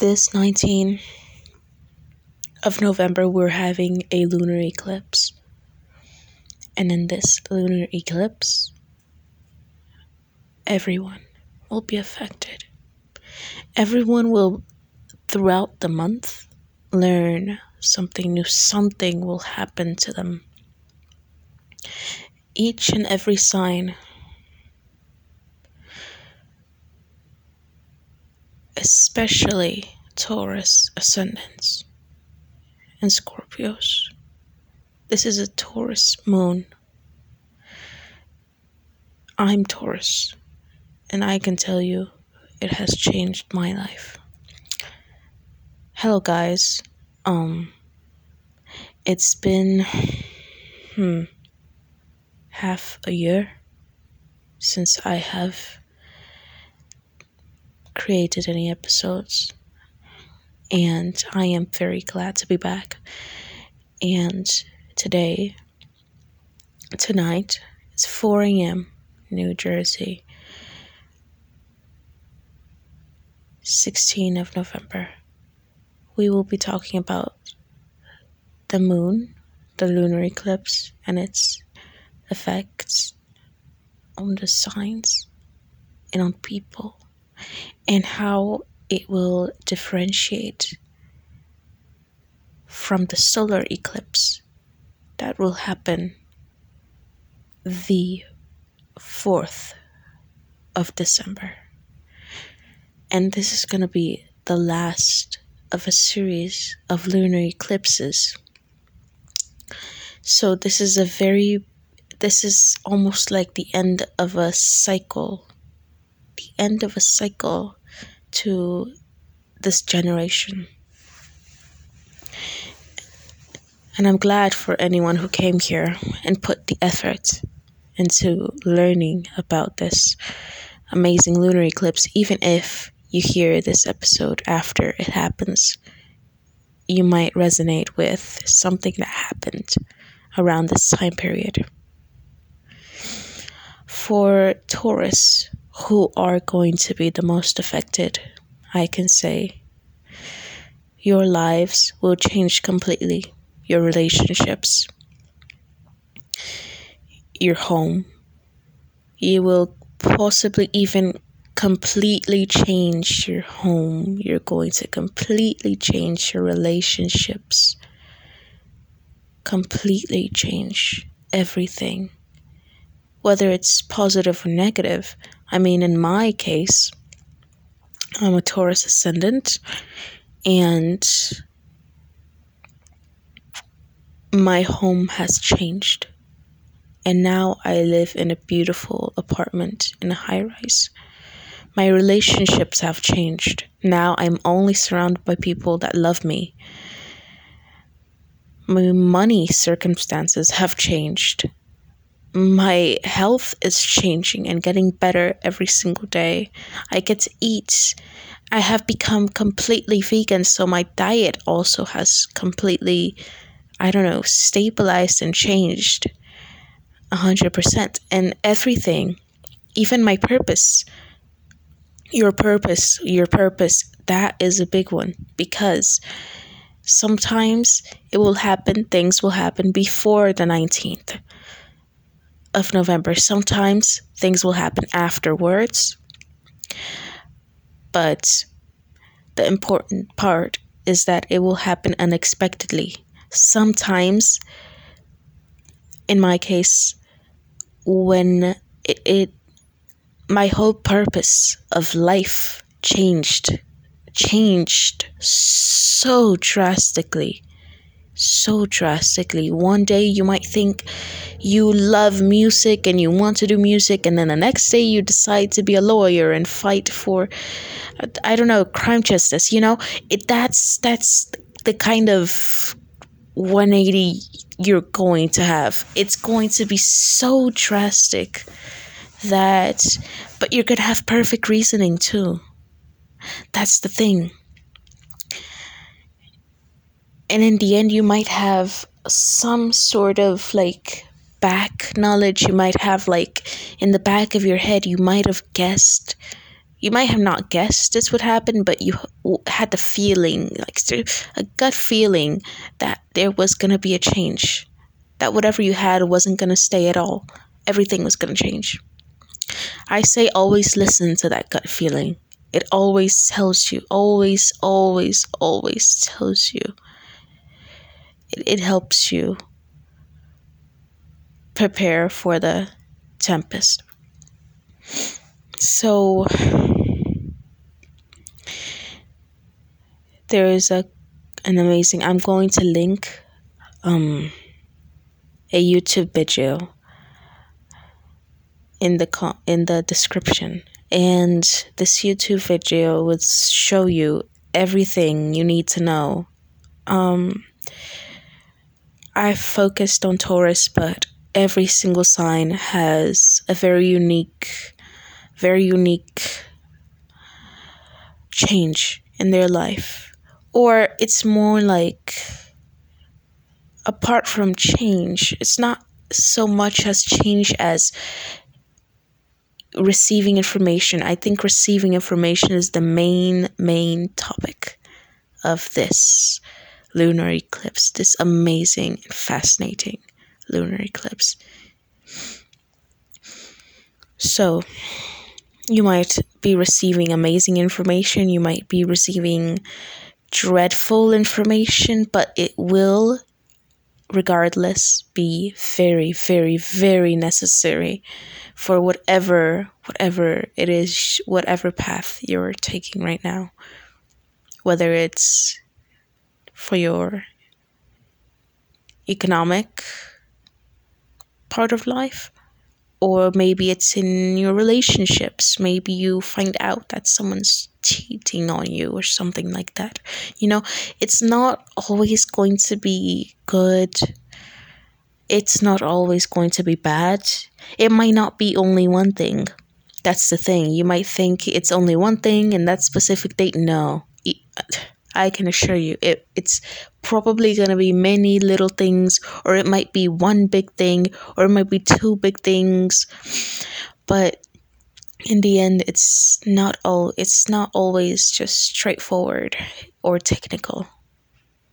this 19 of November, we're having a lunar eclipse. And in this lunar eclipse, everyone will be affected. Everyone will, throughout the month, learn something new. Something will happen to them. Each and every sign especially Taurus ascendants and Scorpios. This is a Taurus moon. I'm Taurus, and I can tell you it has changed my life. Hello, guys. Um, it's been hmm half a year since I have created any episodes. And I am very glad to be back. And today, tonight, it's 4 a.m. New Jersey, 16 of November. We will be talking about the moon, the lunar eclipse, and its effects on the signs and on people and how it will differentiate from the solar eclipse that will happen the 4th of December. And this is going to be the last of a series of lunar eclipses. So, this is a very, this is almost like the end of a cycle end of a cycle to this generation. And I'm glad for anyone who came here and put the effort into learning about this amazing lunar eclipse, even if you hear this episode after it happens. You might resonate with something that happened around this time period. For Taurus, who are going to be the most affected, I can say. Your lives will change completely, your relationships, your home. You will possibly even completely change your home. You're going to completely change your relationships, completely change everything whether it's positive or negative. I mean, in my case, I'm a Taurus ascendant, and my home has changed. And now I live in a beautiful apartment in a high rise. My relationships have changed. Now I'm only surrounded by people that love me. My money circumstances have changed my health is changing and getting better every single day. I get to eat. I have become completely vegan, so my diet also has completely, I don't know, stabilized and changed a hundred percent. And everything, even my purpose, your purpose, your purpose, that is a big one because sometimes it will happen, things will happen before the 19th of November. Sometimes things will happen afterwards, but the important part is that it will happen unexpectedly. Sometimes, in my case, when it, it my whole purpose of life changed changed so drastically so drastically. One day you might think you love music and you want to do music, and then the next day you decide to be a lawyer and fight for, I don't know, crime justice. You know, it that's that's the kind of 180 you're going to have. It's going to be so drastic that, but you're gonna have perfect reasoning too. That's the thing and in the end you might have some sort of like back knowledge you might have like in the back of your head you might have guessed you might have not guessed this would happen, but you had the feeling, like a gut feeling, that there was going to be a change. That whatever you had wasn't going to stay at all. Everything was going to change. I say always listen to that gut feeling. It always tells you, always, always, always tells you. It, it helps you prepare for the tempest. So there is a an amazing I'm going to link um a YouTube video in the in the description and this YouTube video would show you everything you need to know. Um I focused on Taurus but every single sign has a very unique very unique change in their life. Or it's more like, apart from change, it's not so much as change as receiving information. I think receiving information is the main, main topic of this lunar eclipse, this amazing and fascinating lunar eclipse. So, you might be receiving amazing information, you might be receiving dreadful information, but it will, regardless, be very, very, very necessary for whatever whatever it is, whatever path you're taking right now. Whether it's for your economic part of life or maybe it's in your relationships. Maybe you find out that someone's cheating on you or something like that. You know it's not always going to be good. It's not always going to be bad. It might not be only one thing. That's the thing. You might think it's only one thing and that specific date. No I can assure you, it, it's probably going to be many little things, or it might be one big thing, or it might be two big things. But in the end, it's not all. It's not always just straightforward or technical.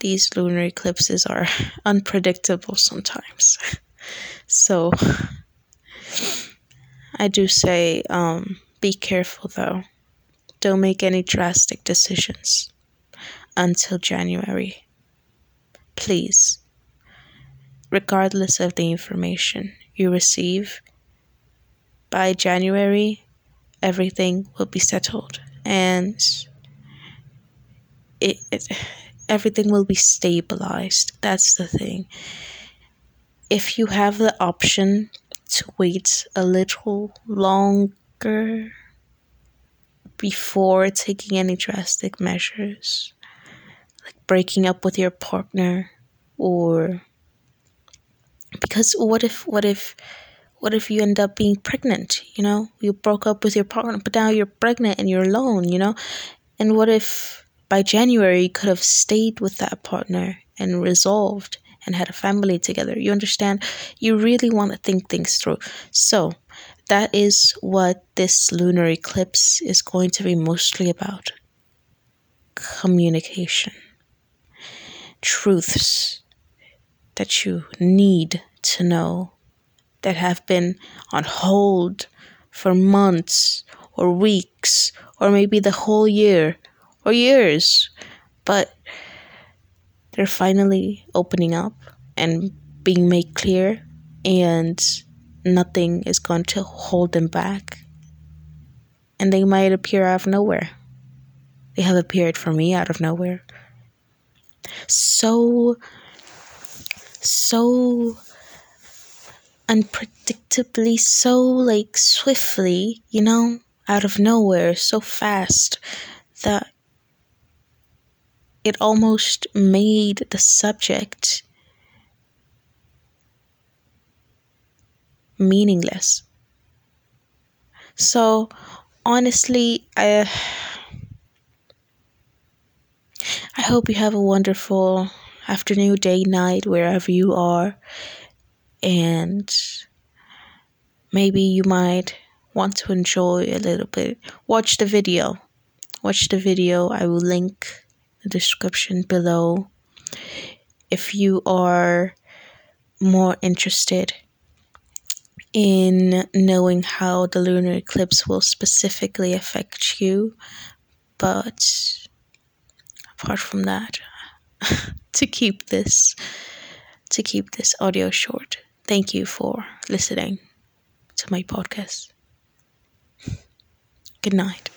These lunar eclipses are unpredictable sometimes. so, I do say, um, be careful though. Don't make any drastic decisions until January. Please, regardless of the information you receive, by January, everything will be settled and it, it everything will be stabilized. That's the thing. If you have the option to wait a little longer before taking any drastic measures, breaking up with your partner or because what if what if what if you end up being pregnant you know? You broke up with your partner but now you're pregnant and you're alone you know? And what if by january you could have stayed with that partner and resolved and had a family together? You understand? You really want to think things through. So that is what this lunar eclipse is going to be mostly about. Communication truths that you need to know that have been on hold for months or weeks or maybe the whole year or years, but they're finally opening up and being made clear, and nothing is going to hold them back. And they might appear out of nowhere. They have appeared for me out of nowhere so so unpredictably so like swiftly you know out of nowhere so fast that it almost made the subject meaningless. So honestly i I hope you have a wonderful afternoon, day, night, wherever you are. And maybe you might want to enjoy a little bit, watch the video. Watch the video. I will link the description below. If you are more interested in knowing how the lunar eclipse will specifically affect you, but apart from that, to keep this to keep this audio short. Thank you for listening to my podcast. Good night.